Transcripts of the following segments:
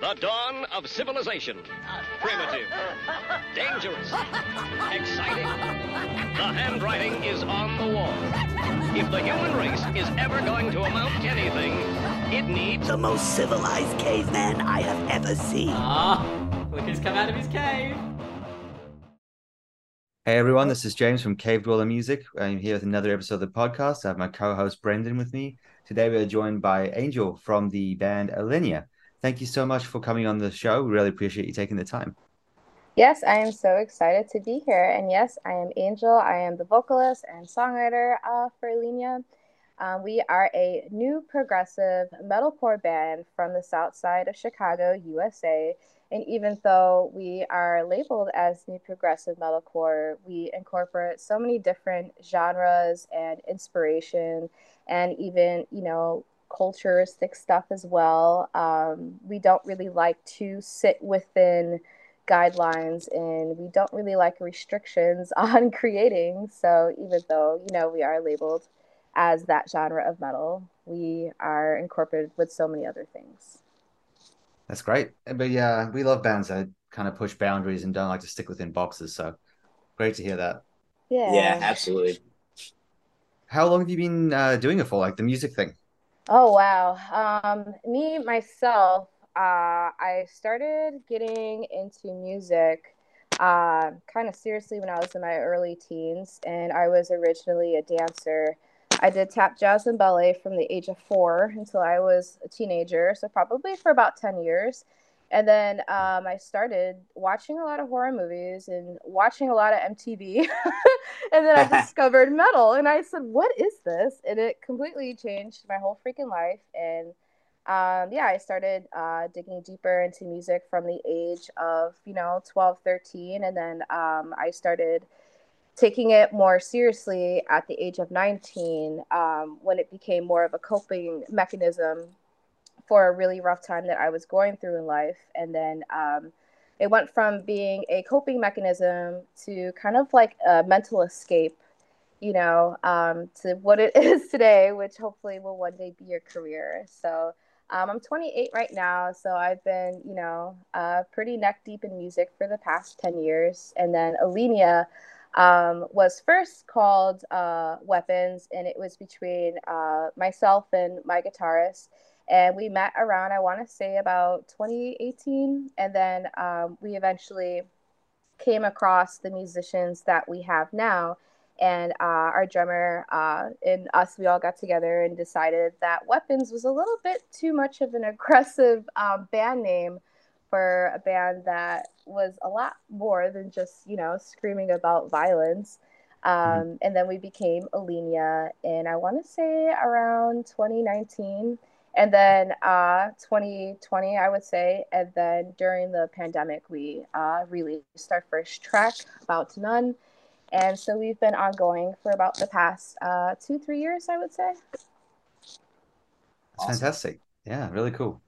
The dawn of civilization. Primitive. Dangerous. Exciting. The handwriting is on the wall. If the human race is ever going to amount to anything, it needs The most civilized caveman I have ever seen. Ah, look who's come out of his cave. Hey everyone, this is James from Cave Dweller Music. I'm here with another episode of the podcast. I have my co-host Brendan with me. Today we are joined by Angel from the band Alenia. Thank you so much for coming on the show. We really appreciate you taking the time. Yes, I am so excited to be here. And yes, I am Angel. I am the vocalist and songwriter uh, for Alenia. Um, we are a new progressive metalcore band from the south side of Chicago, USA. And even though we are labeled as new progressive metalcore, we incorporate so many different genres and inspiration and even, you know, culturistic stuff as well. Um, we don't really like to sit within guidelines and we don't really like restrictions on creating. So even though, you know, we are labeled as that genre of metal, we are incorporated with so many other things. That's great. But yeah, we love bands that kind of push boundaries and don't like to stick within boxes. So great to hear that. Yeah. Yeah, absolutely. How long have you been uh, doing it for, like the music thing? Oh wow. Um, me myself, uh, I started getting into music uh, kind of seriously when I was in my early teens, and I was originally a dancer. I did tap jazz and ballet from the age of four until I was a teenager, so probably for about 10 years. And then um, I started watching a lot of horror movies and watching a lot of MTV. and then I discovered metal, and I said, "What is this?" And it completely changed my whole freaking life. And um, yeah, I started uh, digging deeper into music from the age of you know 12, 13, and then um, I started taking it more seriously at the age of 19 um, when it became more of a coping mechanism for a really rough time that I was going through in life. And then um, it went from being a coping mechanism to kind of like a mental escape, you know, um, to what it is today, which hopefully will one day be your career. So um, I'm 28 right now. So I've been, you know, uh, pretty neck deep in music for the past 10 years. And then Alenia um, was first called uh, Weapons, and it was between uh, myself and my guitarist and we met around i want to say about 2018 and then um, we eventually came across the musicians that we have now. And uh, our drummer uh, and us we all got together and decided that weapons was a little bit too much of an aggressive um, band name for a band that was a lot more than just you know screaming about violence. Um, and then we became Alenia and I want to say around 2019 and then uh, 2020 i would say and then during the pandemic we uh, released our first track about to none and so we've been ongoing for about the past uh, two three years i would say That's fantastic. Yeah, really cool.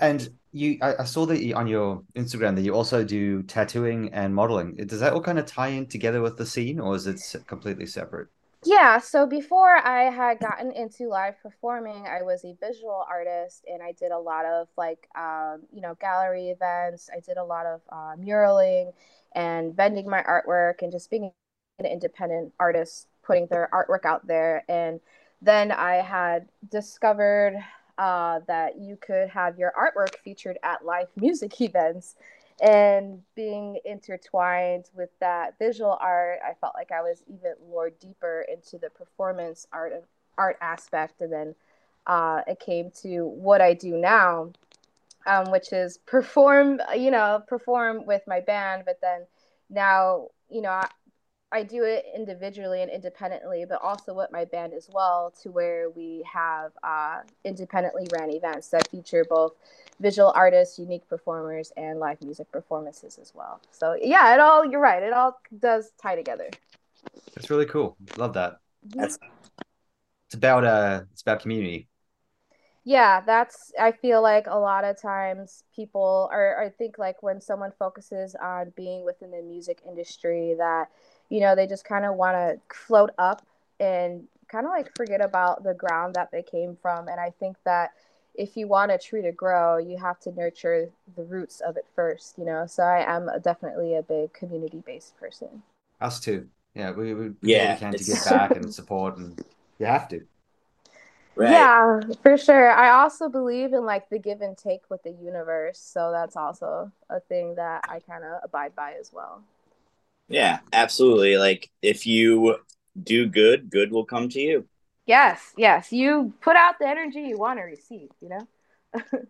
And you, I, I saw that you, on your Instagram that you also do tattooing and modeling. Does that all kind of tie in together with the scene, or is it completely separate? Yeah, so before I had gotten into live performing, I was a visual artist and I did a lot of like, um, you know, gallery events. I did a lot of uh, muraling and vending my artwork and just being an independent artist, putting their artwork out there. And then I had discovered uh, that you could have your artwork featured at live music events and being intertwined with that visual art i felt like i was even more deeper into the performance art art aspect. And then uh, it came to what i do now um, which is perform you know perform with my band. But then now you know I, I do it individually and independently but also with my band as well to where we have uh, independently ran events that feature both visual artists, unique performers, and live music performances as well. So yeah, it all you're right. It all does tie together. That's really cool. Love that. That's It's about uh, it's about community. Yeah, that's I feel like a lot of times people are I think like when someone focuses on being within the music industry that you know they just kind of want to float up and kind of like forget about the ground that they came from and I think that if you want a tree to grow, you have to nurture the roots of it first, you know. So I am definitely a big community based person. Us too. Yeah, we, we Yeah, we can to it's- give back and support, and you have to. Right. Yeah, for sure. I also believe in like the give and take with the universe. So that's also a thing that I kind of abide by as well. Yeah, absolutely. Like if you do good, good will come to you. Yes, yes. You put out the energy you want to receive, you know?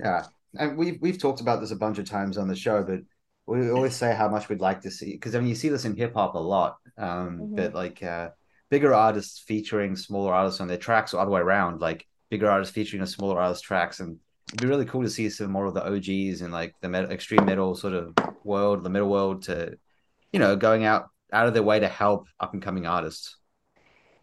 Yeah, and we've we've talked about this a bunch of times on the show, but we always say how much we'd like to see because I mean you see this in hip hop a lot, um, Mhm. but like uh, bigger artists featuring smaller artists on their tracks or other way around, like bigger artists featuring a smaller artist tracks, and it'd be really cool to see some more of the OGs and like the met- extreme metal sort of world, the middle world, to you know going out out of their way to help up and coming artists.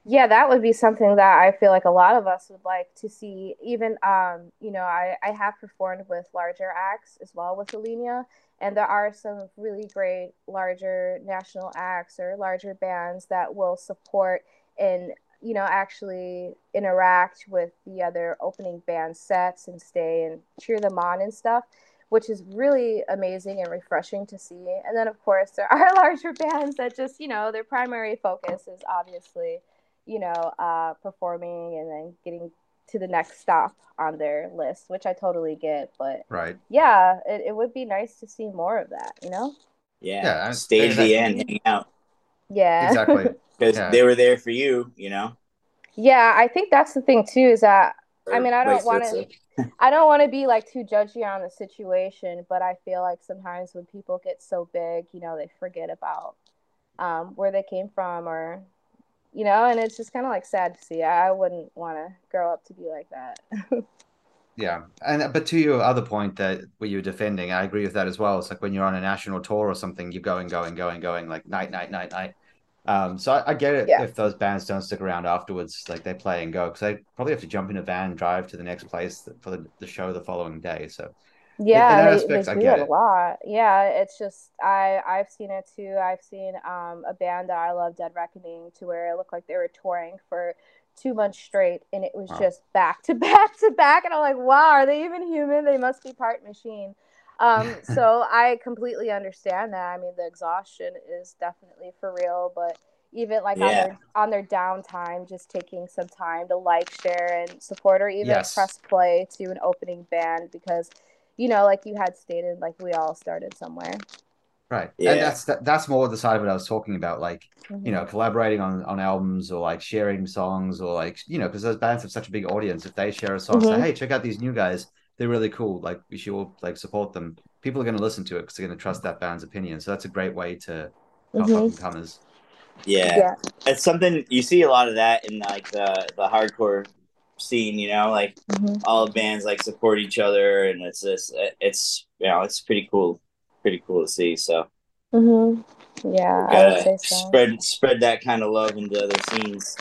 Yeah, that would be something that I feel like a lot of us would like to see. Even, um, you know, I, I have performed with larger acts as well with Alenia, and there are some really great larger national acts or larger bands that will support and, you know, actually interact with the other opening band sets and stay and cheer them on and stuff, which is really amazing and refreshing to see. And then, of course, there are larger bands that just, you know, their primary focus is obviously you know, uh, performing and then getting to the next stop on their list, which I totally get. But Right. yeah, it, it would be nice to see more of that, you know? Yeah. Yeah, Stay to the end, hang out. Yeah. Exactly. Because Yeah. they were there for you, you know? Yeah, I think that's the thing too, is that I mean, I don't wanna- I don't want to be like too judgy on the situation, but I feel like sometimes when people get so big, you know, they forget about um, where they came from or, you know, and it's just kind of like sad to see. I, I wouldn't want to grow up to be like that. Yeah, and but to your other point that where you're defending, I agree with that as well. It's like when you're on a national tour or something, you're going, going, going, going, like night, night, night, night. Um, so I, I get it Yeah. if those bands don't stick around afterwards, like they play and go, because they probably have to jump in a van, drive to the next place for the, the show the following day. So Yeah, they, aspect, they do get it a lot. Yeah, it's just I I've seen it too. I've seen um a band that I love, Dead Reckoning, to where it looked like they were touring for two months straight, and it was Wow. just back to back to back, and I'm like, wow, are they even human? They must be part machine. Um, so I completely understand that. I mean, the exhaustion is definitely for real, but even like on their on their downtime, just taking some time to like, share, and support, or even Yes. press play to an opening band because you know, like you had stated, like we all started somewhere. right, Yeah. and that's that, that's more the side of it I was talking about, like Mm-hmm. you know, collaborating on on albums or like sharing songs or like you know, because those bands have such a big audience. If they share a song, say, Mhm. hey, check out these new guys, they're really cool. Like we should all like support them. People are going to listen to it because they're going to trust that band's opinion. So that's a great way to help Mhm. up and comers. Yeah. Yeah. It's something you see a lot of that in like the, the hardcore scene, you know, like Mhm. all the bands like support each other and it's just it's you know, it's pretty cool pretty cool to see. So Mhm. Yeah, I would say so. spread spread that kind of love into other scenes.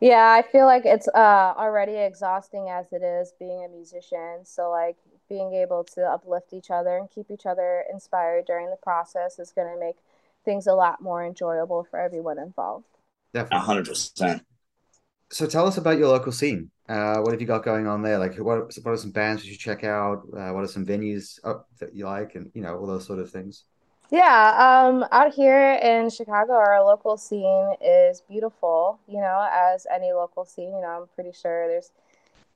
Yeah, I feel like it's uh already exhausting as it is being a musician. So like being able to uplift each other and keep each other inspired during the process is going to make things a lot more enjoyable for everyone involved. Definitely. hundred percent. So tell us about your local scene. Uh, what have you got going on there? Like, what what are some bands you should check out? Uh, what are some venues uh, that you like, and you know all those sort of things. Yeah, um, out here in Chicago, our local scene is beautiful, you know, as any local scene, you know, I'm pretty sure there's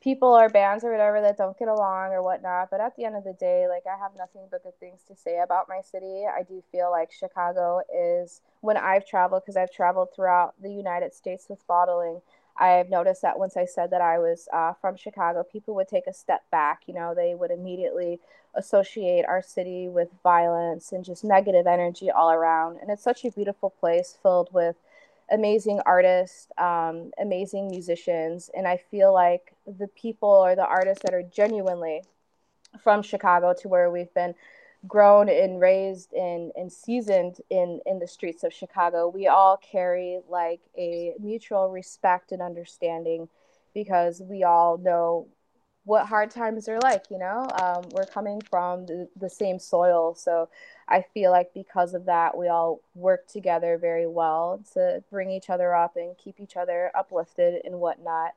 people or bands or whatever that don't get along or whatnot. But at the end of the day, like, I have nothing but good things to say about my city. I do feel like Chicago is, when I've traveled, because I've traveled throughout the United States with bottling, I've noticed that once I said that I was uh, from Chicago, people would take a step back. You know, they would immediately associate our city with violence and just negative energy all around. And it's such a beautiful place filled with amazing artists, um, amazing musicians. And I feel like the people or the artists that are genuinely from Chicago to where we've been grown and raised and, and seasoned in, in the streets of Chicago, we all carry like a mutual respect and understanding because we all know what hard times are like, you know? Um, we're coming from the, the same soil. So I feel like because of that, we all work together very well to bring each other up and keep each other uplifted and whatnot.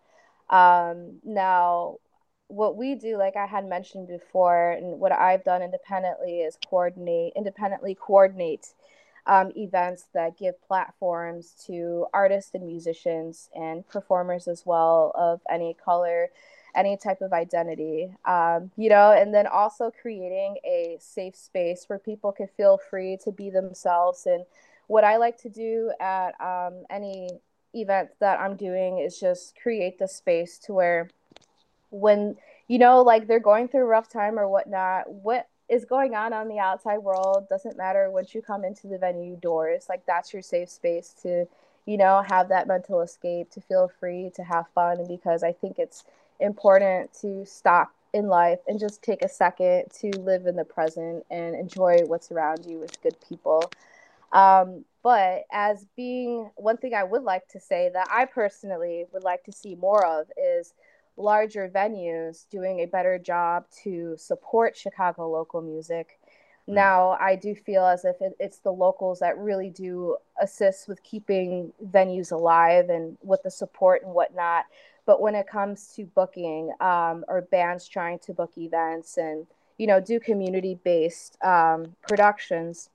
Um, now, what we do, like I had mentioned before, and what I've done independently is coordinate, independently coordinate um, events that give platforms to artists and musicians and performers as well of any color, any type of identity, um, you know, and then also creating a safe space where people can feel free to be themselves. And what I like to do at um, any event that I'm doing is just create the space to where when you know like they're going through a rough time or whatnot what is going on on the outside world doesn't matter once you come into the venue doors like that's your safe space to you know have that mental escape to feel free to have fun And because i think it's important to stop in life and just take a second to live in the present and enjoy what's around you with good people um, but as being one thing i would like to say that i personally would like to see more of is larger venues doing a better job to support Chicago local music. Mm. Now, I do feel as if it, it's the locals that really do assist with keeping venues alive and with the support and whatnot. But when it comes to booking um, or bands trying to book events and you know do community based um, productions,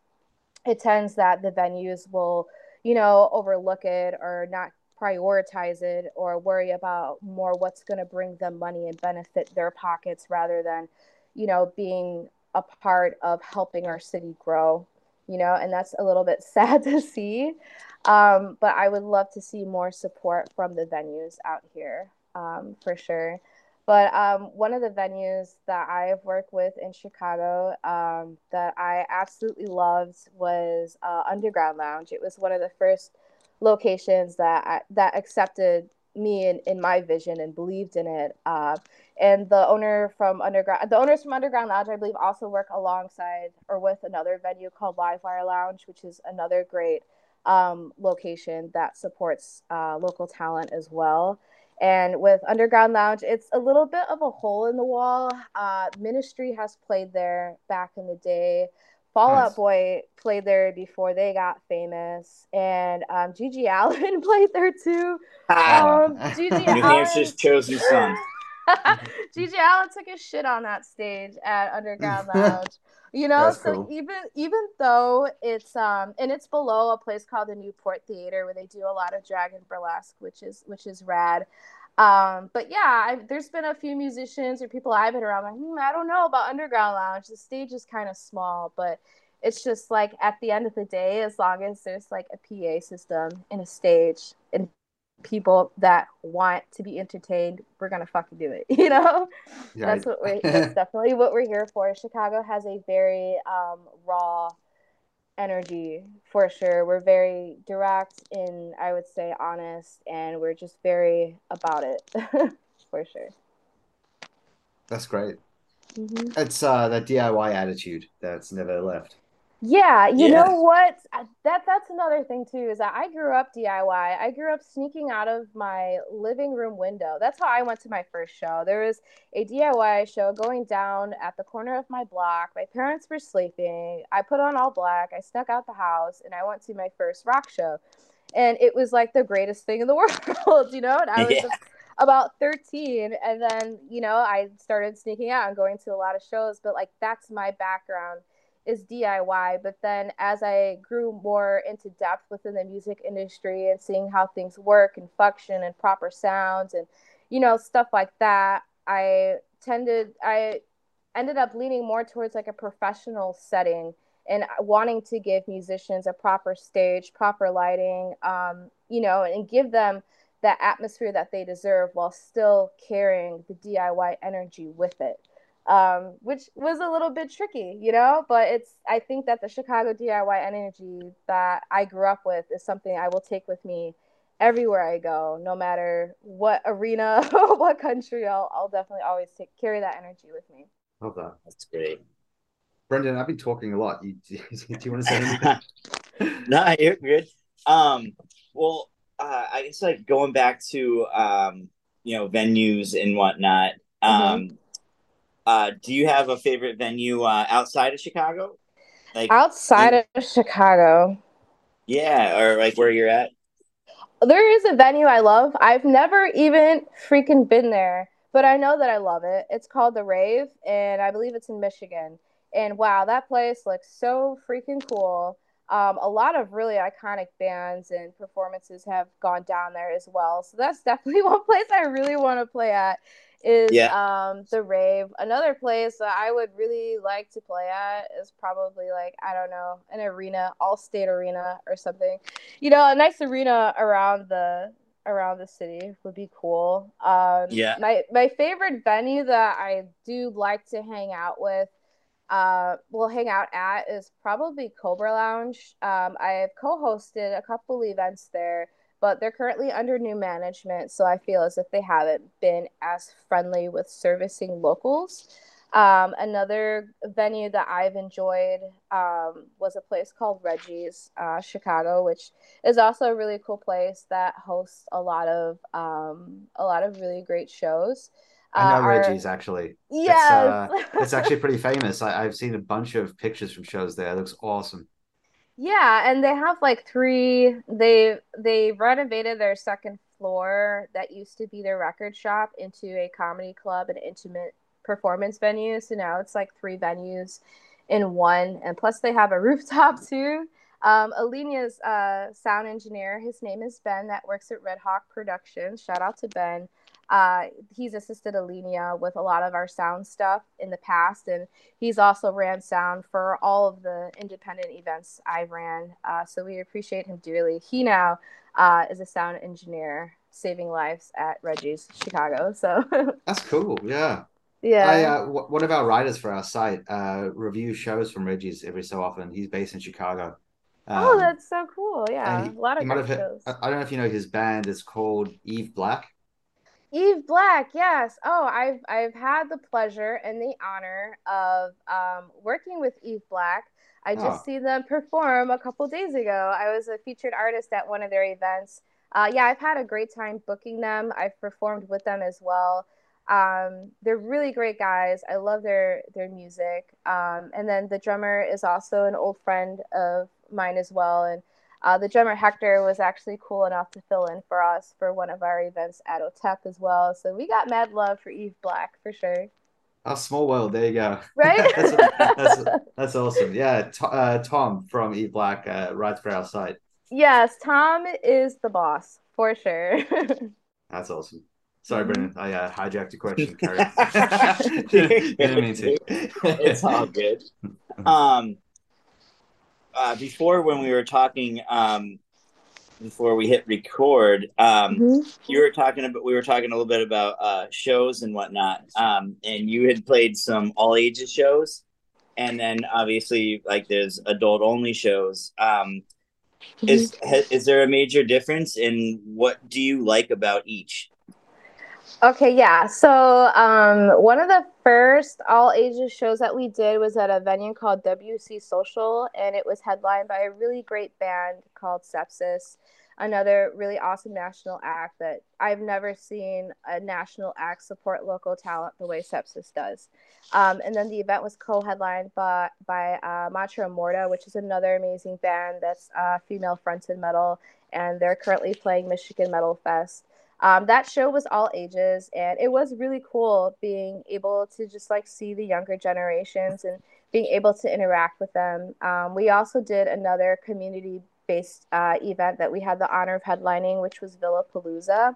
it tends that the venues will you know overlook it or not prioritize it or worry about more what's going to bring them money and benefit their pockets rather than you know being a part of helping our city grow you know? And that's a little bit sad to see um, but i would love to see more support from the venues out here um, for sure but um, one of the venues that i've worked with in chicago um, that i absolutely loved was uh, underground lounge it was one of the first locations that I, that accepted me in, in my vision and believed in it. Uh, and the owner from underground, the owners from Underground Lounge, I believe, also work alongside or with another venue called Livewire Lounge, which is another great um, location that supports uh, local talent as well. And with Underground Lounge, it's a little bit of a hole in the wall. Uh, Ministry has played there back in the day. Fallout nice. Boy played there before they got famous, and um, GG Allin played there too. Ah. Um, GG New Allin... Hampshire's chosen son. GG Allin took a shit on that stage at Underground Lounge. You know, That's so cool. even even though it's um and it's below a place called the Newport Theater where they do a lot of drag and burlesque, which is which is rad. Um, but yeah, I've, there's been a few musicians or people I've been around like, hmm, I don't know about Underground Lounge. The stage is kind of small, but it's just like at the end of the day, as long as there's like a PA system and a stage and people that want to be entertained, we're gonna fucking do it. You know, yeah, that's what we're. that's definitely what we're here for. Chicago has a very um, raw energy for sure. We're very direct and I would say honest, and we're just very about it for sure. That's great. Mm-hmm. It's uh, that DIY attitude that's never left. Yeah, you yeah. know what? That that's another thing too. Is that I grew up DIY. I grew up sneaking out of my living room window. That's how I went to my first show. There was a DIY show going down at the corner of my block. My parents were sleeping. I put on all black. I snuck out the house and I went to my first rock show. And it was like the greatest thing in the world, you know? And I was yeah. about 13 and then, you know, I started sneaking out and going to a lot of shows, but like that's my background is DIY. But then as I grew more into depth within the music industry and seeing how things work and function and proper sounds and, you know, stuff like that, I tended, I ended up leaning more towards like a professional setting and wanting to give musicians a proper stage, proper lighting, um, you know, and give them that atmosphere that they deserve while still carrying the DIY energy with it um, which was a little bit tricky, you know. But it's I think that the Chicago DIY energy that I grew up with is something I will take with me everywhere I go, no matter what arena, what country. I'll I'll definitely always take carry that energy with me. Love that. That's great. Brendan, I've been talking a lot. You, do you want to say anything? no, you're good. Um, well, uh, I guess like going back to um, you know venues and whatnot. Mm-hmm. Um, mm-hmm. Uh, do you have a favorite venue uh, outside of Chicago? Like outside in... of Chicago. Yeah, or like where you're at. There is a venue I love. I've never even freaking been there, but I know that I love it. It's called The Rave, and I believe it's in Michigan. And wow, that place looks so freaking cool. Um, a lot of really iconic bands and performances have gone down there as well. So that's definitely one place I really want to play at is yeah. um the rave. Another place that I would really like to play at is probably like I don't know an arena, Allstate Arena or something. You know, a nice arena around the around the city would be cool. Um, yeah. My my favorite venue that I do like to hang out with. Uh, will hang out at is probably Cobra Lounge. Um, I've co-hosted a couple events there but they're currently under new management. So I feel as if they haven't been as friendly with servicing locals. Um, another venue that I've enjoyed um, was a place called Reggie's, uh, Chicago, which is also a really cool place that hosts a lot of um, a lot of really great shows. I know uh, Reggie's actually. Yeah, it's, uh, it's, actually pretty famous. I, have seen a bunch of pictures from shows there. It looks awesome. Yeah, and they have like three. They they renovated their second floor that used to be their record shop into a comedy club and intimate performance venue. So now it's like three venues in one, and plus they have a rooftop too. Um, Alenia's uh, sound engineer, his name is Ben, that works at Red Hawk Productions. Shout out to Ben. Uh, he's assisted Alenia with a lot of our sound stuff in the past, and he's also ran sound for all of the independent events I've ran. Uh, so we appreciate him dearly. He now uh, is a sound engineer, saving lives at Reggie's Chicago. So that's cool. Yeah. Yeah. I, uh, w- one of our writers for our site uh, reviews shows from Reggie's every so often. He's based in Chicago. Oh, um, oh, that's so cool. Yeah. He, a lot of shows. I don't know if you know his band is called Eve Black. Eve Black, yes. Oh, I've I've had the pleasure and the honor of um, working with Eve Black. I just oh. see them perform a couple days ago. I was a featured artist at one of their events. Uh, yeah, I've had a great time booking them. I've performed with them as well. Um, they're really great guys. I love their their music. Um, and then the drummer is also an old friend of mine as well, and uh, the drummer Hector was actually cool enough to fill in for us for one of our events at OTEP as well. So we got mad love for Eve Black for sure. A small world. There you go. Right. that's, that's, that's, awesome. Yeah. uh, Tom from Eve Black uh, writes for our site. Yes, Tom is the boss for sure. that's awesome. Sorry, mm-hmm. I uh, hijacked your question. didn't mean to. It's all good. Um, uh, before when we were talking um, before we hit record, um, mm-hmm. you were talking about we were talking a little bit about uh, shows and whatnot, um, and you had played some all ages shows, and then obviously like there's adult only shows. Um, mm-hmm. Is is there a major difference in what do you like about each? Okay, yeah. So um, one of the first all ages shows that we did was at a venue called WC Social, and it was headlined by a really great band called Sepsis. Another really awesome national act that I've never seen a national act support local talent the way Sepsis does. Um, and then the event was co-headlined by by uh, Matra Morta, which is another amazing band that's uh, female fronted metal, and they're currently playing Michigan Metal Fest. Um, that show was all ages and it was really cool being able to just like see the younger generations and being able to interact with them. Um, we also did another community based uh, event that we had the honor of headlining which was villa palooza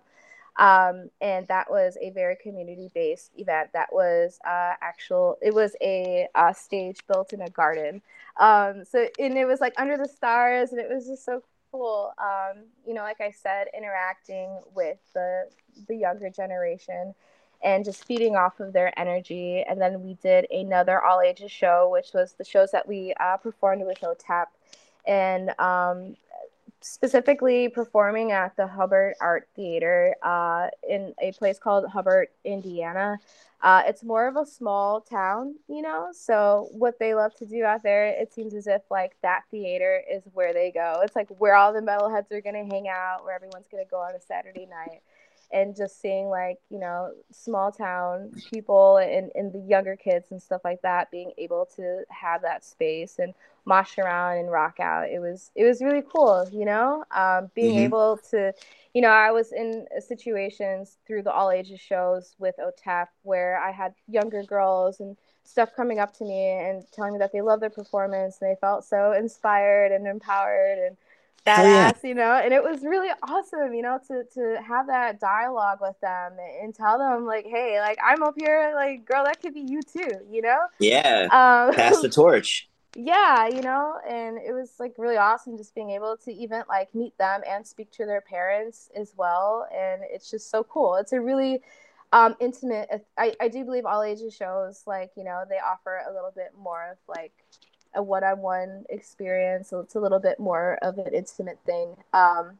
um, and that was a very community based event that was uh, actual it was a, a, stage built in a garden. Um, so and it was like under the stars and it was just so cool. Um, you know, like I said, interacting with the the younger generation and just feeding off of their energy. And then we did another all ages show, which was the shows that we uh, performed with OTEP, and um, specifically performing at the Hobart Art Theater uh, in a place called Hobart, Indiana. Uh, it's more of a small town, you know. So what they love to do out there, it seems as if like that theater is where they go. It's like where all the metalheads are gonna hang out, where everyone's gonna go on a Saturday night. And just seeing like you know small town people and, and the younger kids and stuff like that being able to have that space and mosh around and rock out it was it was really cool you know um, being mm-hmm. able to you know i was in situations through the all ages shows with otep where i had younger girls and stuff coming up to me and telling me that they love their performance and they felt so inspired and empowered and badass, yeah. you know, and it was really awesome, you know, to to have that dialogue with them and tell them like, hey, like I'm up here, like, girl, that could be you too, you know? Yeah. Um, pass the torch. yeah, you know, and it was like really awesome just being able to even like meet them and speak to their parents as well, and it's just so cool. It's a really um, intimate. I, I do believe all ages shows like you know they offer a little bit more of like a one-on-one experience so it's a little bit more of an intimate thing. Um,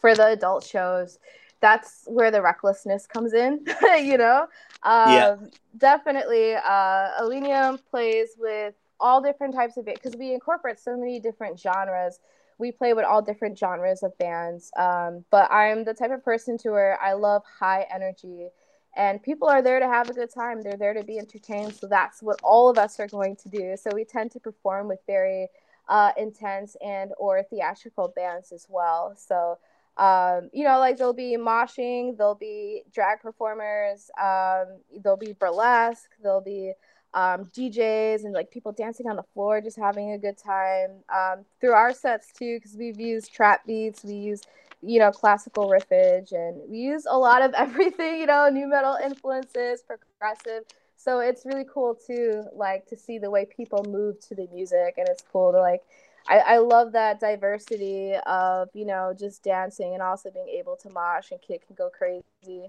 for the adult shows that's where the recklessness comes in you know? Um, yeah. definitely uh Alenia plays with all different types of it because we incorporate so many different genres. We play with all different genres of bands. Um, but i'm the type of person to where i love high energy and people are there to have a good time. They're there to be entertained. So that's what all of us are going to do. So we tend to perform with very uh, intense and or theatrical bands as well. So um, you know like there'll be moshing there'll be drag performers um, there'll be burlesque there'll be um, DJs and like people dancing on the floor, just having a good time. Um, through our sets too, because we've used trap beats, we use you know, classical riffage, and we use a lot of everything, you know, new metal influences, progressive. So it's really cool too, like to see the way people move to the music, and it's cool to like. I, I love that diversity of you know just dancing and also being able to mosh and kick and go crazy,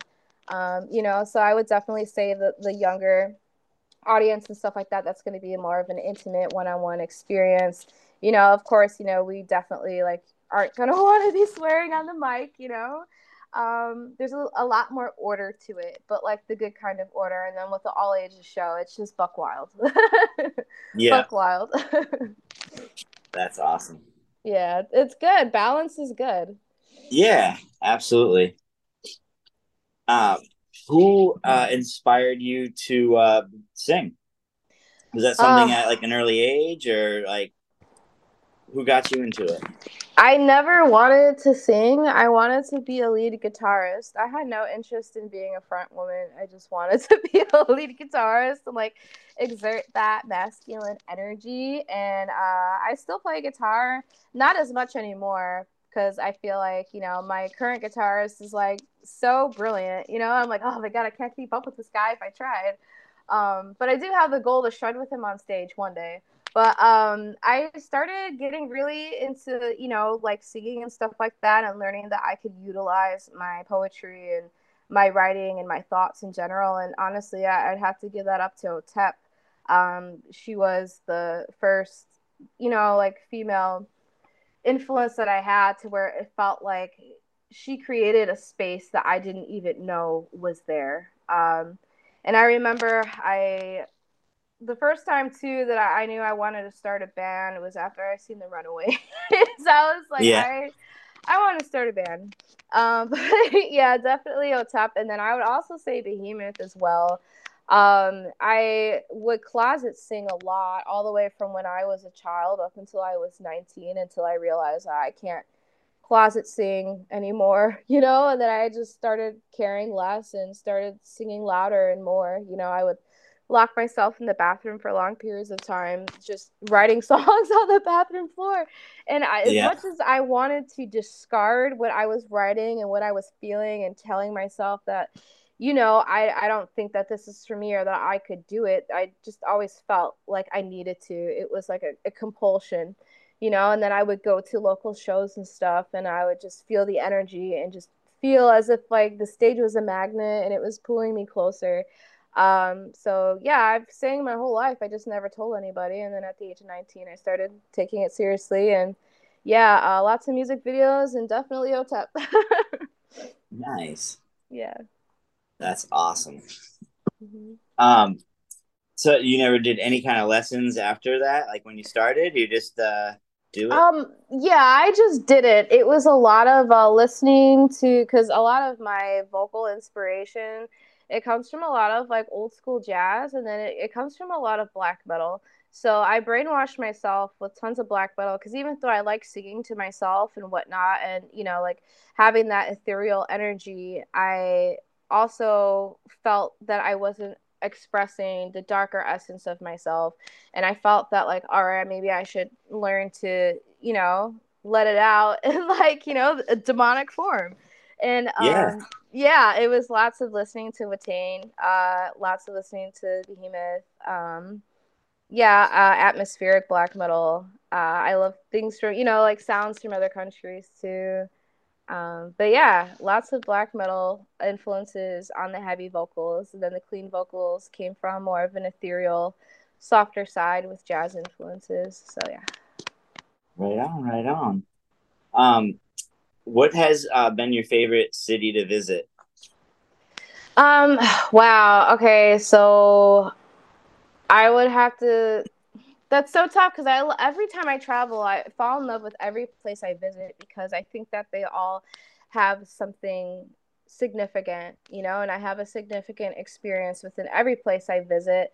um, you know. So I would definitely say that the younger audience and stuff like that, that's going to be more of an intimate one-on-one experience. You know, of course, you know we definitely like aren't going to want to be swearing on the mic, you know. Um, there's a, a, lot more order to it, but like the good kind of order. And then with the all ages show, it's just buck wild. yeah. Buck wild. That's awesome. Yeah, it's good. Balance is good. Yeah, absolutely. Um, who uh, inspired you to uh, sing? Was that something uh, at like an early age, or like who got you into it? I never wanted to sing. I wanted to be a lead guitarist. I had no interest in being a front woman. I just wanted to be a lead guitarist and like exert that masculine energy. And uh, I still play guitar, not as much anymore because I feel like, you know, my current guitarist is like so brilliant. You know, I'm like, oh my God, I can't keep up with this guy if I tried. Um, but I do have the goal to shred with him on stage one day. But um, I started getting really into, you know, like singing and stuff like that and learning that I could utilize my poetry and my writing and my thoughts in general. And honestly, I, would have to give that up to Otep. Um, she was the first, you know, like female influence that I had to where it felt like she created a space that I didn't even know was there. Um, and I remember I the first time too that I, I, knew I wanted to start a band was after I seen the Runaway. so I was like, yeah. I I want to start a band. Um, but yeah, definitely Otep, and then I would also say Behemoth as well. Um, I would closet sing a lot, all the way from when I was a child up until I was 19, until I realized I can't closet sing anymore, you know, and then I just started caring less and started singing louder and more. You know, I would lock myself in the bathroom for long periods of time, just writing songs on the bathroom floor. And I, as yeah. much as I wanted to discard what I was writing and what I was feeling and telling myself that, you know, I, I don't think that this is for me or that I could do it, I just always felt like I needed to. It was like a, a compulsion, you know, and then I would go to local shows and stuff and I would just feel the energy and just feel as if like the stage was a magnet and it was pulling me closer. Um, so yeah, I've sang my whole life. I just never told anybody. And then at the age of 19, I started taking it seriously. And yeah, uh, lots of music videos and definitely OTEP. nice. Yeah. That's awesome. Mm-hmm. Um, so you never did any kind of lessons after that? Like when you started, you just, uh, do it? Um, yeah, I just did it. It was a lot of uh, listening to because a lot of my vocal inspiration it comes from a lot of like old school jazz, and then it, it comes from a lot of black metal. So I brainwashed myself with tons of black metal because even though I like singing to myself and whatnot, and you know, like having that ethereal energy, I also felt that I wasn't expressing the darker essence of myself and i felt that like all right maybe i should learn to you know let it out in like you know a demonic form and um, Yeah. yeah it was lots of listening to Watain, uh lots of listening to behemoth um yeah uh atmospheric black metal uh i love things from you know like sounds from other countries too um, but yeah, lots of black metal influences on the heavy vocals. And then the clean vocals came from more of an ethereal, softer side with jazz influences. So yeah. Right on, right on. Um, what has uh, been your favorite city to visit? Um, wow. Okay, so I would have to. That's so tough because I every time I travel, I fall in love with every place I visit because I think that they all have something significant, you know, and I have a significant experience within every place I visit.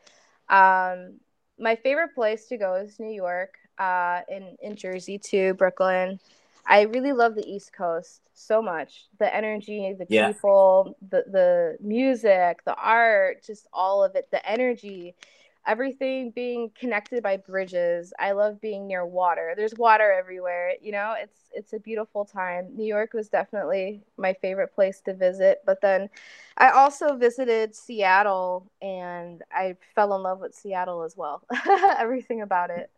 Um, my favorite place to go is New York, uh, in in Jersey too, Brooklyn. I really love the East Coast so much. The energy, the Yeah. people, the the music, the art, just all of it, the energy, everything being connected by bridges. I love being near water. There's water everywhere, you know? It's it's a beautiful time. New York was definitely my favorite place to visit, but then I also visited Seattle and I fell in love with Seattle as well. Everything about it.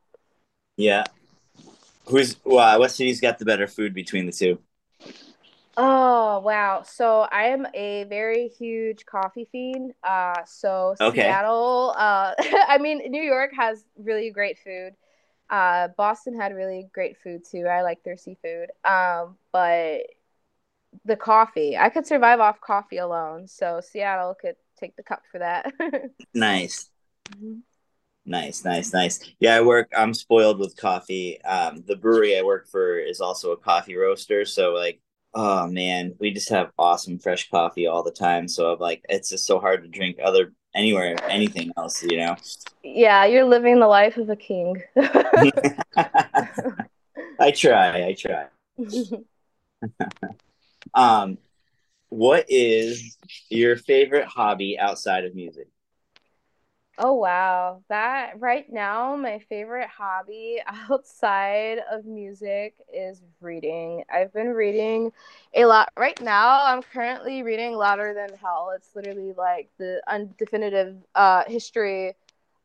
Yeah. Who's wow, what city's got the better food between the two? Oh wow! So I am a very huge coffee fiend. Uh, so Okay. Seattle. Uh, I mean, New York has really great food. Uh, Boston had really great food too. I like their seafood. Um, but the coffee, I could survive off coffee alone. So Seattle could take the cup for that. Nice. Nice, nice, nice. Yeah, I work. I'm spoiled with coffee. Um, the brewery I work for is also a coffee roaster, so like, oh man, we just have awesome fresh coffee all the time. So I'm like, it's just so hard to drink other anywhere anything else, you know. yeah, you're living the life of a king. I try, I try. Um, what is your favorite hobby outside of music? Oh wow. That right now my favorite hobby outside of music is reading. I've been reading a lot. Right now I'm currently reading Louder Than Hell. It's literally like the undefinitive uh history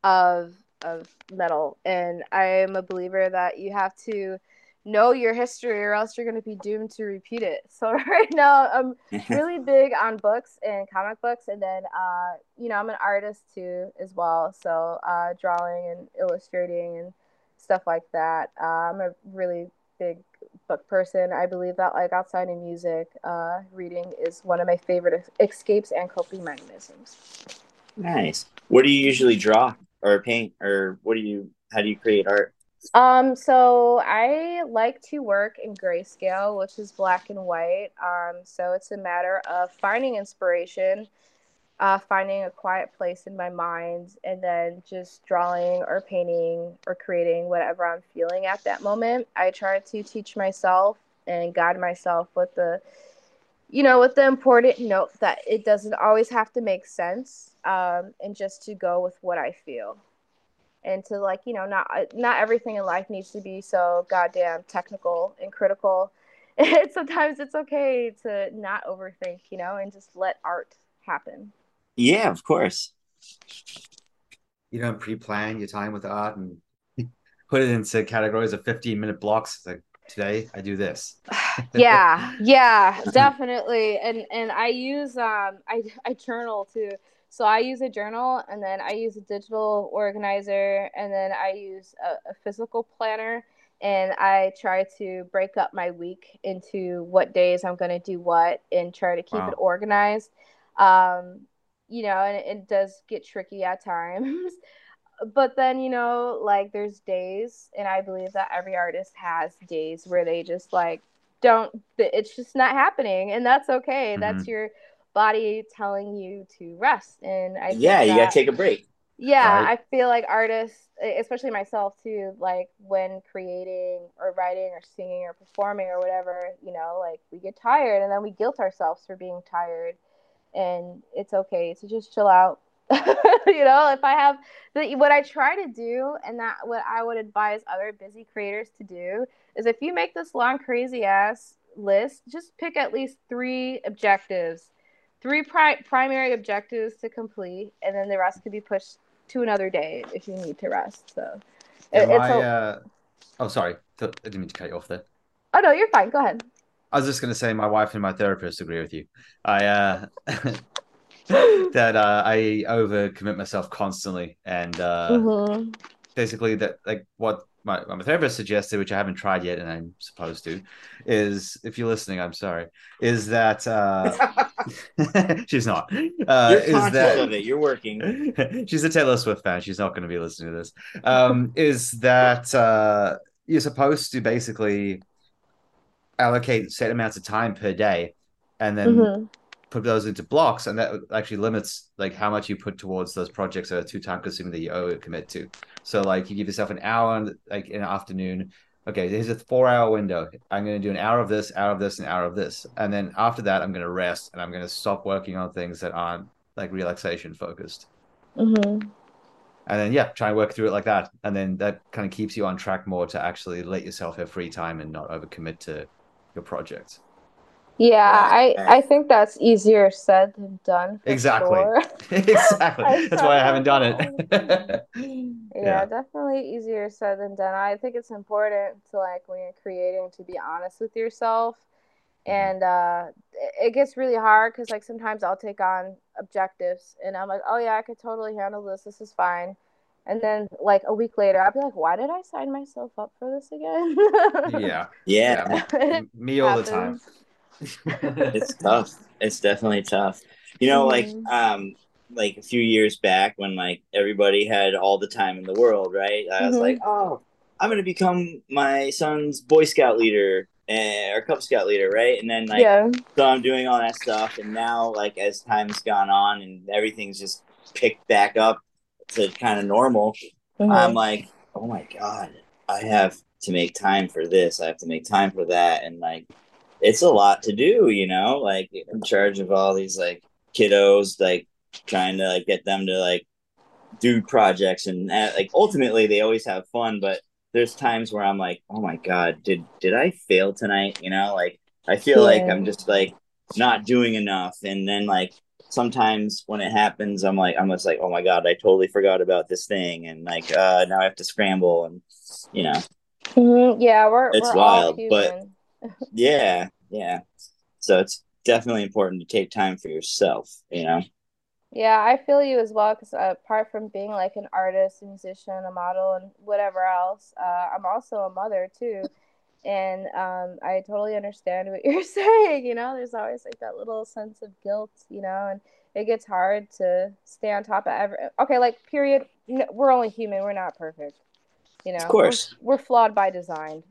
of of metal and I am a believer that you have to know your history or else you're going to be doomed to repeat it. So right now I'm really big on books and comic books and then uh you know i'm an artist too as well so uh drawing and illustrating and stuff like that uh, i'm a really big book person i believe that like outside of music uh reading is one of my favorite escapes and coping mechanisms Nice. What do you usually draw or paint or what do you how do you create art? Um, so I like to work in grayscale, which is black and white. Um, so it's a matter of finding inspiration, uh, finding a quiet place in my mind, and then just drawing or painting or creating whatever I'm feeling at that moment. I try to teach myself and guide myself with the, you know, with the important note that it doesn't always have to make sense, um, and just to go with what I feel and to like you know not not everything in life needs to be so goddamn technical and critical and sometimes it's okay to not overthink you know and just let art happen Yeah, of course. You don't pre-plan your time with art and put it into categories of 15 minute blocks. Like today I do this. yeah yeah definitely and and i use um i i journal too so i use a journal and then i use a digital organizer and then i use a, a physical planner and i try to break up my week into what days i'm going to do what and try to keep Wow. it organized um you know and it, it does get tricky at times but then you know like there's days and i believe that every artist has days where they just like don't it's just not happening and that's okay mm-hmm. that's your body telling you to rest. And i yeah you gotta take a break. Yeah right. i feel like artists especially myself too like when creating or writing or singing or performing or whatever you know like we get tired and then we guilt ourselves for being tired. And it's okay to just chill out. You know if i have the, what i try to do and that what i would advise other busy creators to do is if you make this long crazy ass list just pick at least three objectives three pri- primary objectives to complete and then the rest could be pushed to another day if you need to rest so. It, it's I, a... uh... oh sorry. I didn't mean to cut you off there. Oh no you're fine. Go ahead. I was just going to say my wife and my therapist agree with you. I uh, that uh, I overcommit myself constantly, and uh, mm-hmm. basically that like what my, my therapist suggested, which I haven't tried yet, and I'm supposed to, is if you're listening, I'm sorry, is that uh, she's not. Uh, you're is that of it. You're working. she's a Taylor Swift fan. She's not going to be listening to this. Um, is that uh, you're supposed to basically allocate set amounts of time per day, and then. Mm-hmm put those into blocks and that actually limits like how much you put towards those projects that are too time consuming that you owe commit to so like you give yourself an hour like in the afternoon okay here's a four hour window. I'm going to do an hour of this hour of this an hour of this. And then after that i'm going to rest and i'm going to stop working on things that aren't like relaxation focused. Mm-hmm. and then yeah try and work through it like that. And then that kind of keeps you on track more to actually let yourself have free time and not overcommit to your projects yeah, I I think that's easier said than done. Exactly. Sure. exactly. that's why I haven't done it. yeah, yeah, definitely easier said than done. I think it's important to like when you're creating to be honest with yourself. Mm-hmm. And uh, it gets really hard because like sometimes I'll take on objectives and I'm like, oh yeah, I could totally handle this. This is fine. And then like a week later, I'll be like, why did I sign myself up for this again? yeah. Yeah. yeah. Me all the time it's tough. It's definitely tough. You know, like um like a few years back when like everybody had all the time in the world, right? I was mm-hmm. like, oh, I'm gonna become my son's Boy Scout leader and, or Cub Scout leader, right? And then like yeah. so I'm doing all that stuff, and now like as time's gone on and everything's just picked back up to kind of normal, mm-hmm. I'm like, oh my god, I have to make time for this. I have to make time for that, and like it's a lot to do, you know, like in charge of all these like kiddos, like trying to like get them to like do projects and uh, like ultimately they always have fun, but there's times where I'm like, oh my god, did did I fail tonight? You know, like I feel yeah. like I'm just like not doing enough, and then like sometimes when it happens, I'm like I'm just like, oh my god, I totally forgot about this thing, and like uh now I have to scramble, and you know, mm-hmm. yeah, we're it's we're wild, but yeah, yeah. So it's definitely important to take time for yourself, you know? Yeah, I feel you as well because uh, apart from being like an artist, a musician, a model, and whatever else, uh, I'm also a mother too. And um, I totally understand what you're saying. You know, there's always like that little sense of guilt, you know, and it gets hard to stay on top of every. Okay, like, period. We're only human, we're not perfect. You know, of course, we're, we're flawed by design.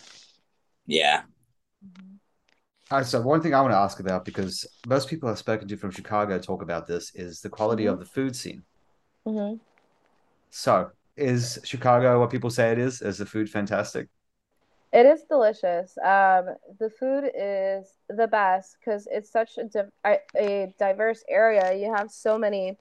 yeah, uh, so one thing I want to ask about because most people I've spoken to from Chicago talk about this is the quality mm-hmm. of the food scene. Mm-hmm. So is Chicago what people say it is? Is the food fantastic? It is delicious. Um, the food is the best because it's such a, a diverse area. You have so many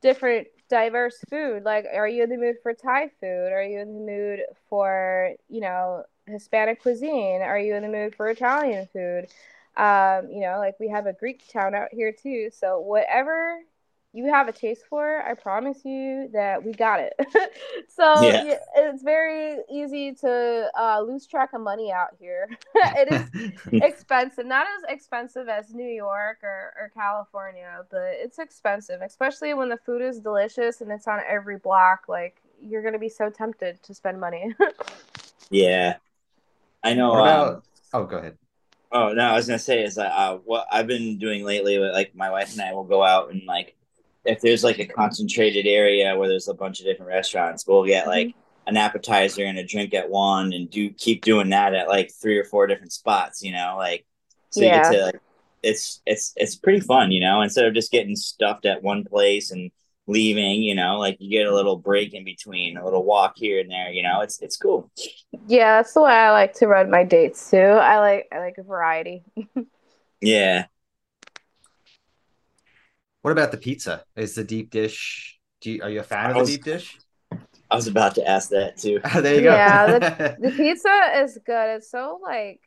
different diverse food. Like, are you in the mood for Thai food? Are you in the mood for, you know, Hispanic cuisine? Are you in the mood for Italian food? Um, you know, like we have a Greek town out here too. So whatever you have a taste for, I promise you that we got it. so yeah. it's very easy to uh, lose track of money out here. it is expensive, not as expensive as New York or, or California, but it's expensive, especially when the food is delicious and it's on every block. Like you're gonna be so tempted to spend money. yeah, I know. About... Um, oh, go ahead. Oh no, I was gonna say is that uh, what I've been doing lately. Like my wife and I will go out and like if there's like a concentrated area where there's a bunch of different restaurants, we'll get like Mm-hmm. an appetizer and a drink at one, and do keep doing that at like three or four different spots. You know, like so you get to like it's it's it's pretty fun. You know, instead of just getting stuffed at one place and leaving, you know, like you get a little break in between, a little walk here and there. You know, it's it's cool. Yeah, that's the way I like to run my dates too. I like I like a variety. Yeah. What about the pizza? Is the deep dish? Do you, are you a fan I of the deep dish? I was about to ask that too. there you go. Yeah, The pizza is good. It's so like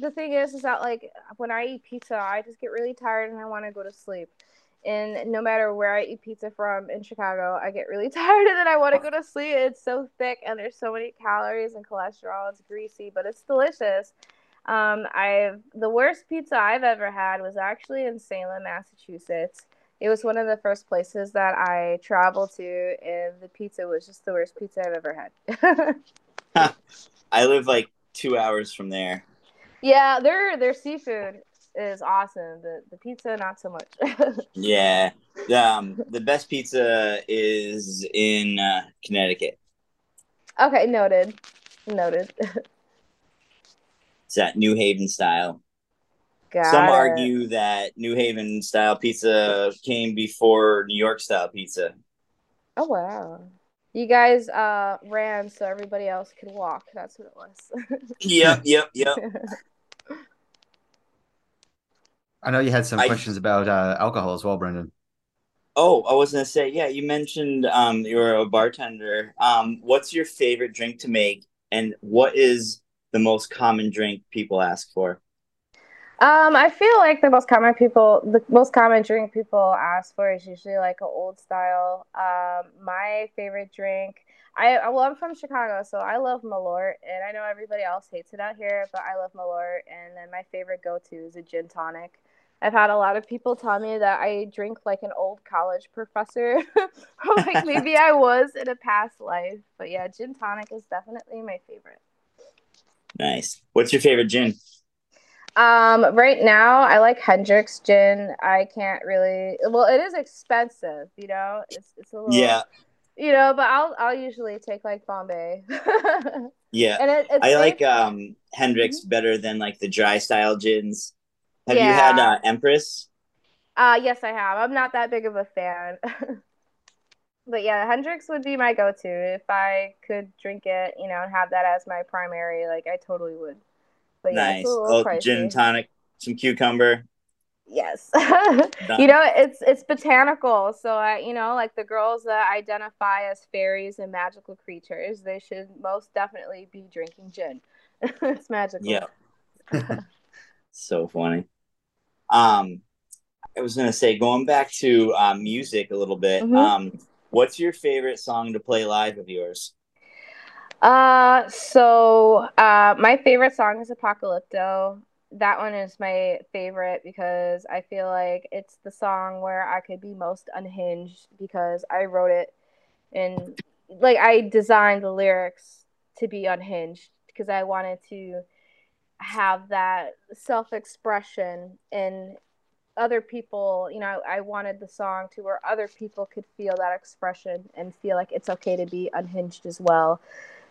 the thing is is that like when I eat pizza, I just get really tired and I want to go to sleep. And no matter where I eat pizza from in Chicago, I get really tired and then I want to go to sleep. It's so thick and there's so many calories and cholesterol. It's greasy, but it's delicious. Um, I've the worst pizza I've ever had was actually in Salem, Massachusetts. It was one of the first places that I traveled to, and the pizza was just the worst pizza I've ever had. I live like two hours from there. Yeah, their their seafood is awesome. The the pizza not so much. Yeah. Um, the best pizza is in uh, Connecticut. okay, noted. Noted. It's that New Haven style. Got Some it. argue that New Haven style pizza came before New York style pizza. Oh wow. You guys uh ran so everybody else could walk. That's what it was. Yep, yep, yep. I know you had some I- questions about uh, alcohol as well, Brendan. Oh, I was gonna say, yeah, you mentioned um you're a bartender. Um, what's your favorite drink to make, and what is the most common drink people ask for? Um, I feel like the most common people, the most common drink people ask for is usually like an old style. Um, my favorite drink, I well, I'm from Chicago, so I love Malort, and I know everybody else hates it out here, but I love Malort. And then my favorite go-to is a gin tonic. I've had a lot of people tell me that I drink like an old college professor, or like maybe I was in a past life. But yeah, gin tonic is definitely my favorite. Nice. What's your favorite gin? Um, right now I like Hendrick's gin. I can't really. Well, it is expensive, you know. It's it's a little. Yeah, You know, but I'll I'll usually take like Bombay. and yeah. it, it's I like um Hendrick's better than like the dry style gins. Have you had Yeah. uh, Empress? Uh, yes, I have. I'm not that big of a fan. but yeah, Hendrick's would be my go-to if I could drink it, you know, and have that as my primary. Like I totally would. But yeah, nice. it's a little Oh, pricey. gin tonic, some cucumber. Yes. you know, it's it's botanical. So I, you know, like the girls that identify as fairies and magical creatures, they should most definitely be drinking gin. it's magical. Yeah. so funny. Um, I was gonna say, going back to uh, music a little bit. Mhm. Um, what's your favorite song to play live of yours? Uh, so uh, my favorite song is Apocalypto. That one is my favorite because I feel like it's the song where I could be most unhinged because I wrote it and like I designed the lyrics to be unhinged because I wanted to have that self-expression and other people, you know, I wanted the song to where other people could feel that expression and feel like it's okay to be unhinged as well.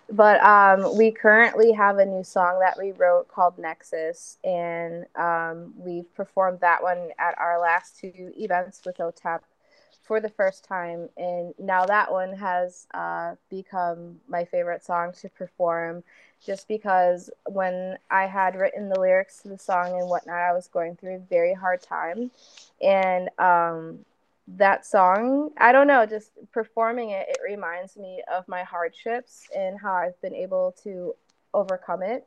But um, we currently have a new song that we wrote called Nexus, and um, we've performed that one at our last two events with OTEP for the first time. And now that one has uh, become my favorite song to perform just because when I had written the lyrics to the song and whatnot, I was going through a very hard time. And um, that song, I don't know, just performing it, it reminds me of my hardships and how I've been able to overcome it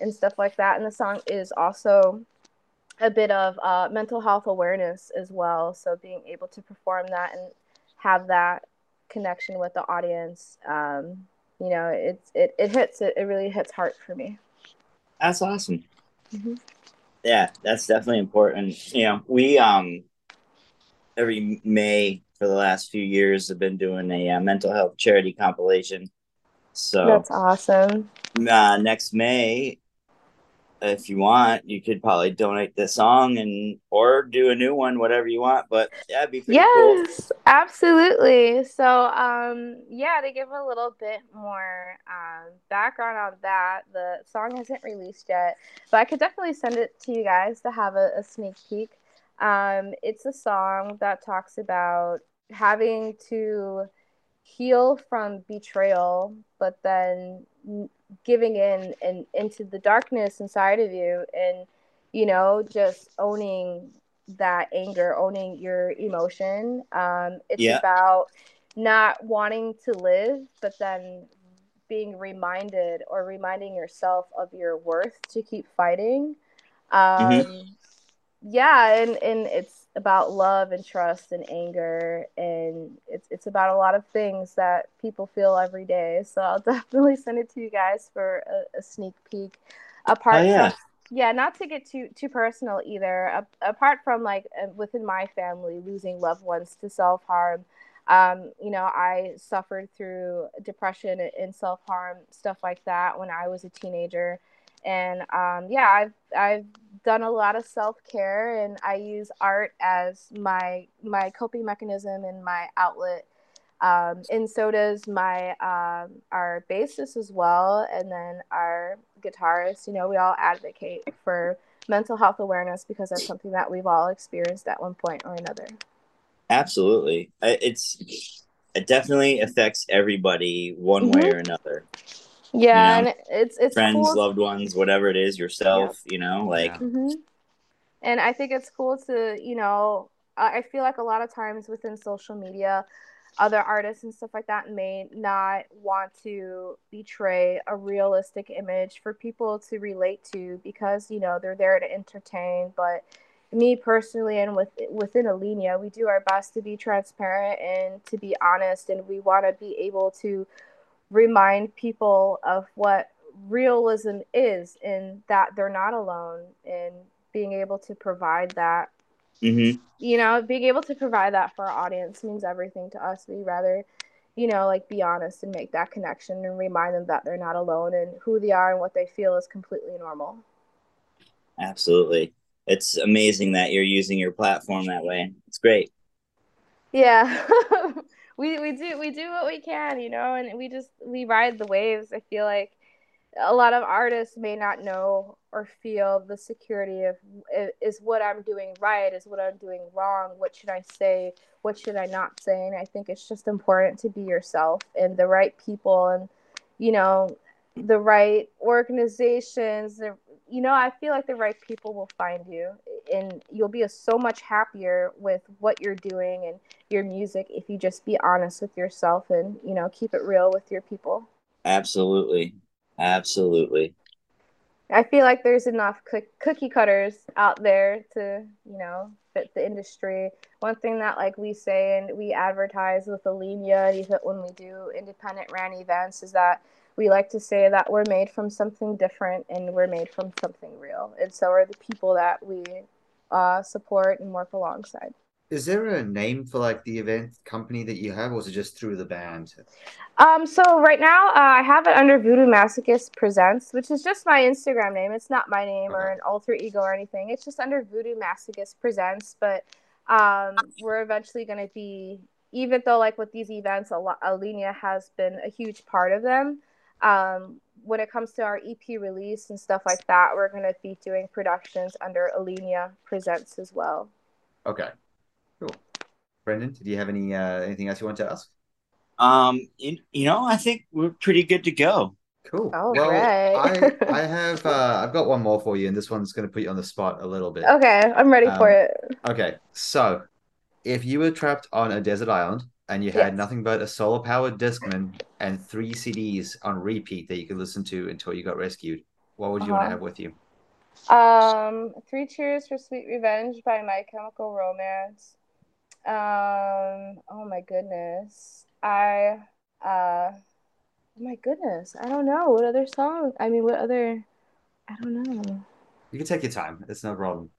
and stuff like that. And the song is also a bit of uh, mental health awareness as well. So being able to perform that and have that connection with the audience, um, you know, it's it, it hits it, it really hits heart for me. That's awesome. Mhm. Yeah, that's definitely important. You know, we um every May for the last few years have been doing a uh, mental health charity compilation. So That's awesome. uh, next May, if you want, you could probably donate the song and or do a new one, whatever you want. But yeah, it'd be pretty yes, cool. absolutely. So, um, yeah, to give a little bit more um, background on that, the song hasn't released yet, but I could definitely send it to you guys to have a, a sneak peek. Um, it's a song that talks about having to heal from betrayal, but then giving in and into the darkness inside of you and you know just owning that anger owning your emotion um it's Yeah. about not wanting to live but then being reminded or reminding yourself of your worth to keep fighting um Mhm. Yeah and and it's about love and trust and anger and it's it's about a lot of things that people feel every day. So i'll definitely send it to you guys for a, a sneak peek. Apart Oh, yeah. from yeah not to get too too personal either. A, apart from like uh, within my family losing loved ones to self-harm um, you know i suffered through depression and self-harm stuff like that when i was a teenager and um, yeah i've i've done a lot of self-care and i use art as my my coping mechanism and my outlet um, and so does my um, our bassist as well and then our guitarist you know we all advocate for mental health awareness because that's something that we've all experienced at one point or another Absolutely. It's it definitely affects everybody one way Mhm. or another. Yeah You know, and it's it's Friends, cool loved ones, whatever it is, yourself, you know, like Yeah. hmm And I think it's cool to, you know, I I feel like a lot of times within social media, other artists and stuff like that may not want to betray a realistic image for people to relate to because, you know, they're there to entertain. But me personally and with within Alenia, we do our best to be transparent and to be honest and we want to be able to remind people of what realism is and that they're not alone in being able to provide that mhm. you know being able to provide that for our audience means everything to us we rather you know like be honest and make that connection and remind them that they're not alone and who they are and what they feel is completely normal absolutely. It's amazing that you're using your platform that way. It's great. yeah we we do we do what we can you know and we just we ride the waves. I feel like a lot of artists may not know or feel the security of is what i'm doing right? Is what i'm doing wrong? What should i say? What should i not say? And i think it's just important to be yourself and the right people and you know the right organizations the, you know i feel like the right people will find you and you'll be so much happier with what you're doing and your music if you just be honest with yourself and you know keep it real with your people Absolutely. Absolutely. I feel like there's enough cook- cookie cutters out there to, you know, fit the industry. One thing that like we say and we advertise with Alenia even when we do independent ran events is that we like to say that we're made from something different and we're made from something real. And so are the people that we uh, support and work alongside. Is there a name for like the event company that you have, or is it just through the band? Um, so right now, uh, I have it under Voodoo Masochist Presents, which is just my Instagram name. It's not my name or an alter ego or anything. It's just under Voodoo Masochist Presents. But um, we're eventually going to be, even though like with these events, a lot, Alenia has been a huge part of them. Um, when it comes to our EP release and stuff like that, we're going to be doing productions under Alenia Presents as well. Okay, cool. Brendan, did you have any uh, anything else you want to ask? Um, you, you know, I think we're pretty good to go. Cool. All well, right. I I have uh, I've got one more for you, and this one's going to put you on the spot a little bit. Okay, I'm ready for Um, it. Okay, so if you were trapped on a desert island and you had Yes. nothing but a solar powered Discman and three CDs on repeat that you could listen to until you got rescued, what would you want to Uh-huh. have with you? Um, Three Cheers for Sweet Revenge by My Chemical Romance. Um, oh my goodness. I uh oh my goodness. I don't know. What other song? I mean, what other I don't know. You can take your time. It's no problem.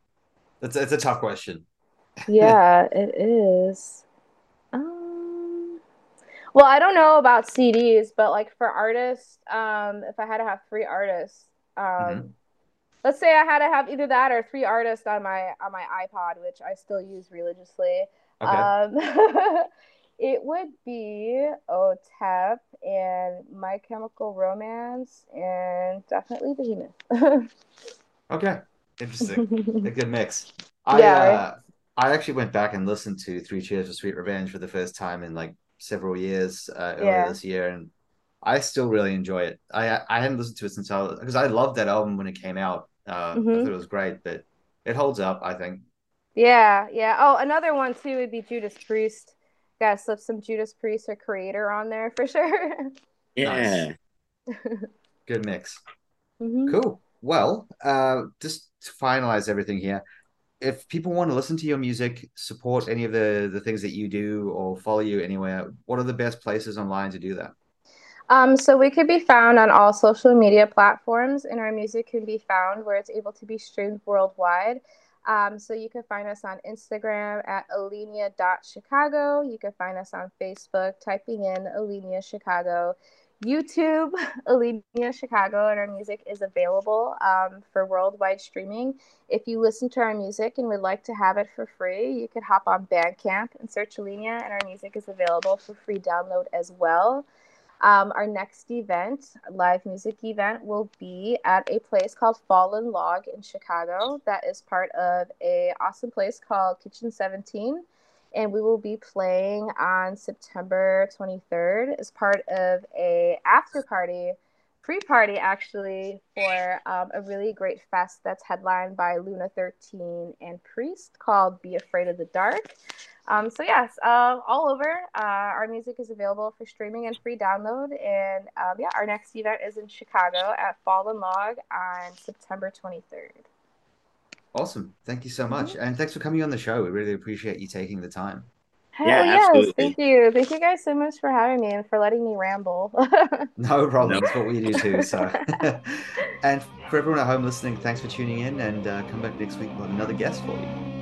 It's it's a tough question. Yeah, it is. Well, I don't know about CDs, but like for artists, um, if I had to have three artists, um, Mhm. let's say I had to have either that or three artists on my on my iPod, which I still use religiously. Okay. Um, it would be OTEP and My Chemical Romance and definitely Behemoth. Okay. Interesting. a good mix. I Yeah, right? uh, I actually went back and listened to Three Cheers for Sweet Revenge for the first time in like several years uh, earlier Yeah. this year, and I still really enjoy it. I I hadn't listened to it since I because I loved that album when it came out. Uh, I Mhm. thought it was great, but it holds up. I think. yeah, yeah. Oh, another one too would be Judas Priest. Gotta slip some Judas Priest or Kreator on there for sure. Yeah. Good mix. Mhm. Cool. Well, uh, just to finalize everything here, if people want to listen to your music, support any of the the things that you do, or follow you anywhere, what are the best places online to do that? Um, so we could be found on all social media platforms, and our music can be found where it's able to be streamed worldwide. Um, so you can find us on Instagram at alenia.chicago. You can find us on Facebook, typing in Alenia Chicago. YouTube, Alenia Chicago, and our music is available um, for worldwide streaming. If you listen to our music and would like to have it for free, you could hop on Bandcamp and search Alenia, and our music is available for free download as well. Um, our next event, live music event, will be at a place called Fallen Log in Chicago. That is part of a awesome place called Kitchen 17, and we will be playing on September 23rd as part of a after party, pre-party actually, for um, a really great fest that's headlined by Luna 13 and Priest called "Be Afraid of the Dark." Um, so yes, uh, all over. Uh, our music is available for streaming and free download. And um, yeah, our next event is in Chicago at Fallen Log on September 23rd. Awesome. Thank you so much. And thanks for coming on the show. We really appreciate you taking the time. Hell Yeah, yes, absolutely. thank you. Thank you guys so much for having me and for letting me ramble. No problem. That's what we do too. So, and for everyone at home listening, thanks for tuning in and uh, come back next week with another guest for you.